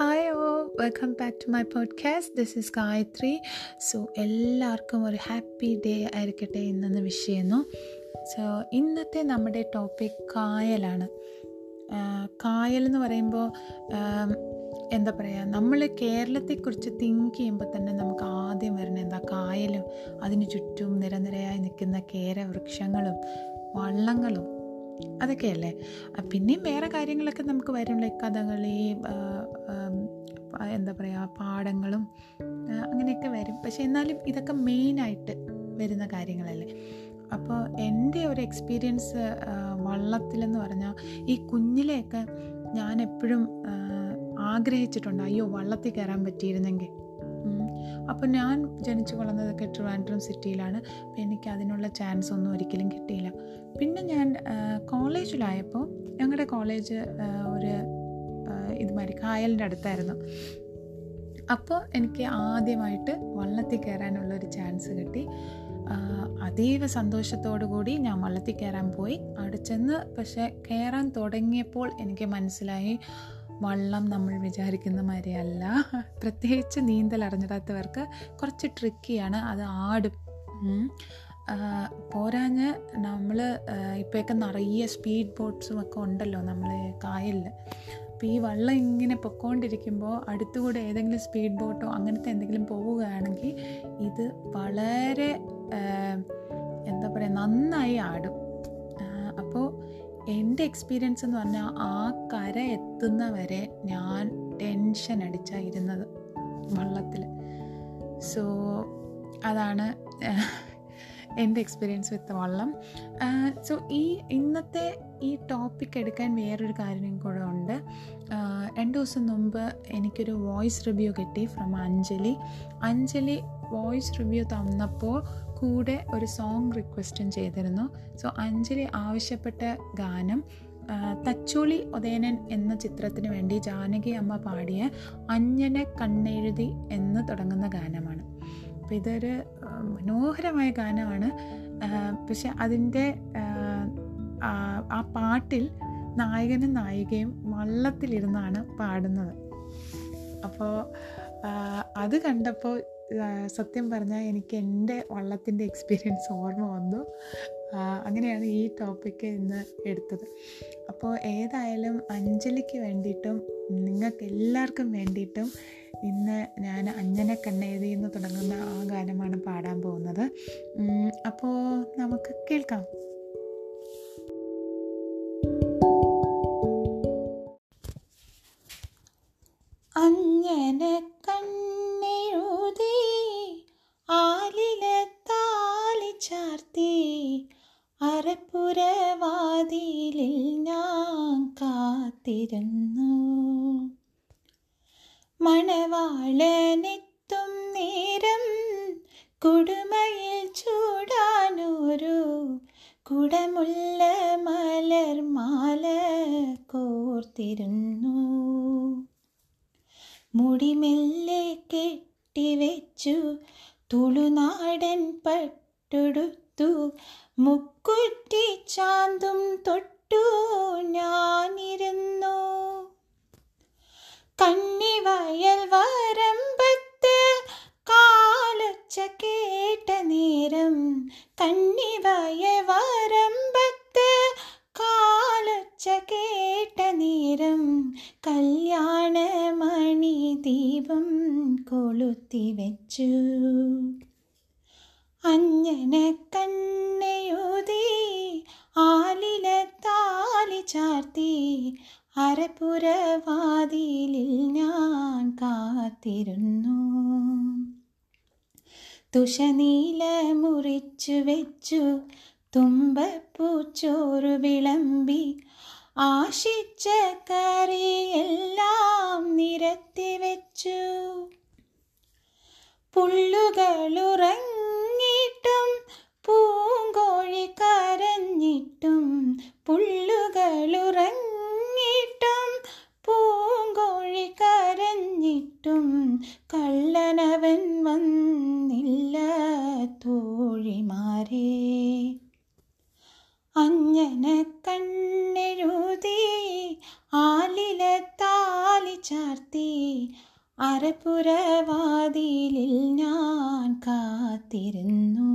Hi oh welcome back to my podcast this is Gayathri so എല്ലാവർക്കും ഒരു happy day ആയിരിക്കട്ടെ ഇന്നെന്ന് wish ചെയ്യുന്നു so ഇന്നത്തെ നമ്മുടെ ടോപ്പിക് കായലാണ്. കായൽ എന്ന് പറയുമ്പോൾ എന്താ പറയുക നമ്മൾ കേരളത്തെക്കുറിച്ച് തിങ്ക് ചെയ്യുമ്പോൾ തന്നെ നമുക്ക് ആദ്യം വരുന്ന എന്താ കായലും അതിന് ചുറ്റും നിരനിരയായി നിൽക്കുന്ന കേര വൃക്ഷങ്ങളും വള്ളങ്ങളും അതൊക്കെയല്ലേ? പിന്നെയും വേറെ കാര്യങ്ങളൊക്കെ നമുക്ക് വരും. കഥകളി എന്താ പറയുക പാടങ്ങളും അങ്ങനെയൊക്കെ വരും. പക്ഷെ എന്നാലും ഇതൊക്കെ മെയിനായിട്ട് വരുന്ന കാര്യങ്ങളല്ലേ? അപ്പോൾ എന്റെ ഒരു എക്സ്പീരിയൻസ് വള്ളത്തിലെന്ന് പറഞ്ഞാൽ ഈ കുഞ്ഞിലെയൊക്കെ ഞാൻ എപ്പോഴും ആഗ്രഹിച്ചിട്ടുണ്ട്. അയ്യോ വള്ളത്തിൽ കയറാൻ പറ്റിയിരുന്നെങ്കിൽ. അപ്പോൾ ഞാൻ ജനിച്ചു വളർന്നതൊക്കെ ട്രിവാൻഡ്രം സിറ്റിയിലാണ്. അപ്പോൾ എനിക്ക് അതിനുള്ള ചാൻസ് ഒന്നും ഒരിക്കലും കിട്ടിയില്ല. പിന്നെ ഞാൻ കോളേജിലായപ്പോൾ ഞങ്ങളുടെ കോളേജ് ഒരു ഇതുമാതിരി കായലിന്റെ അടുത്തായിരുന്നു. അപ്പോൾ എനിക്ക് ആദ്യമായിട്ട് വള്ളത്തിൽ കയറാനുള്ള ഒരു ചാൻസ് കിട്ടി. അതീവ സന്തോഷത്തോടു കൂടി ഞാൻ വള്ളത്തിൽ കയറാൻ പോയി. അവിടെ ചെന്ന് പക്ഷേ കയറാൻ തുടങ്ങിയപ്പോൾ എനിക്ക് മനസ്സിലായി വള്ളം നമ്മൾ വിചാരിക്കുന്ന മാതിരിയല്ല. പ്രത്യേകിച്ച് നീന്തൽ അറിഞ്ഞിടാത്തവർക്ക് കുറച്ച് ട്രിക്കിയാണ് അത് ആടും. പോരാഞ്ഞ് നമ്മൾ ഇപ്പോഴൊക്കെ നിറയെ സ്പീഡ് ബോട്ട്സും ഒക്കെ ഉണ്ടല്ലോ നമ്മൾ കായലിൽ അപ്പോൾ ഈ വള്ളം ഇങ്ങനെ പൊക്കോണ്ടിരിക്കുമ്പോൾ അടുത്തുകൂടെ ഏതെങ്കിലും സ്പീഡ് ബോട്ടോ അങ്ങനത്തെ എന്തെങ്കിലും പോവുകയാണെങ്കിൽ ഇത് വളരെ എന്താ പറയുക നന്നായി ആടും. അപ്പോൾ എന്റെ എക്സ്പീരിയൻസ് എന്ന് പറഞ്ഞാൽ ആ കര എത്തുന്ന വരെ ഞാൻ ടെൻഷൻ അടിച്ചായിരുന്നത് വള്ളത്തിൽ സോ അതാണ് എന്റെ എക്സ്പീരിയൻസ് വിത്ത് വള്ളം. സോ ഈ ഇന്നത്തെ ഈ ടോപ്പിക് എടുക്കാൻ വേറൊരു കാര്യം കൂടെ ഉണ്ട്. രണ്ട് ദിവസം മുമ്പ് എനിക്കൊരു വോയിസ് റിവ്യൂ കിട്ടി from Anjali. Anjali voice review തന്നപ്പോൾ കൂടെ ഒരു സോങ് റിക്വസ്റ്റും ചെയ്തിരുന്നു. സോ അഞ്ജലി ആവശ്യപ്പെട്ട ഗാനം തച്ചോളി ഉദയനൻ എന്ന ചിത്രത്തിന് വേണ്ടി ജാനകി അമ്മ പാടിയ അഞ്ഞനെ കണ്ണെഴുതി എന്ന് തുടങ്ങുന്ന ഗാനമാണ്. അപ്പം ഇതൊരു മനോഹരമായ ഗാനമാണ്. പക്ഷെ അതിന്റെ ആ പാട്ടിൽ നായകനും നായികയും വള്ളത്തിലിരുന്നാണ് പാടുന്നത്. അപ്പോൾ അത് കണ്ടപ്പോൾ സത്യം പറഞ്ഞാൽ എനിക്ക് എന്റെ വള്ളത്തിന്റെ എക്സ്പീരിയൻസ് ഓർമ്മ വന്നു. അങ്ങനെയാണ് ഈ ടോപ്പിക്ക് ഇന്ന് എടുത്തത്. അപ്പോൾ ഏതായാലും അഞ്ജലിക്ക് വേണ്ടിയിട്ടും നിങ്ങൾക്ക് എല്ലാവർക്കും വേണ്ടിയിട്ടും ഇന്ന് ഞാൻ അഞ്ജന കണ്ണെഴുതി എന്ന് തുടങ്ങുന്ന ആ ഗാനമാണ് പാടാൻ പോകുന്നത്. അപ്പോൾ നമുക്ക് കേൾക്കാം. അങ്ങനെ അറപ്പുരവാതിലിൽ ഞാൻ കാത്തിരുന്നു. മണവാളനെത്തും നേരം കുടുമയിൽ ചൂടാനൊരു കുടമുള്ള മലർമാല കോർത്തിരുന്നു. മുടിമെല്ലെ കെട്ടിവെച്ചു തുളുനാടൻ പട്ടുടുത്തു മുക്കുറ്റി ചാന്തും തൊട്ടു. ഞാനിരുന്നു. കണ്ണി വയൽ വരമ്പത്ത് കാലൊച്ച കേട്ട നേരം. കണ്ണി വയൽ വരമ്പത്ത് കാലൊച്ച കേട്ട നേരം. കല്യാണമണി ദീപം കൊളുത്തി വെച്ചു. അഞ്ഞന കണ്ണയുതി ആലില താലി ചാർത്തി അരപുരവാതിലിൽ ഞാൻ കാത്തിരുന്നു. തുഷനീല മുറിച്ചു വെച്ചു തുമ്പപ്പൂച്ചോറു വിളമ്പി ആശിച്ച കറിയെല്ലാം കരഞ്ഞിട്ടും പുള്ളുകളുറങ്ങിയിട്ടും പൂങ്കോഴി കരഞ്ഞിട്ടും കള്ളനവൻ വന്നില്ല തോഴിമാരെ. അഞ്ഞന കണ്ണെഴുതി ആലിലെ താലി ചാർത്തി അരപ്പുരവാതിലിൽ ഞാൻ കാത്തിരുന്നു.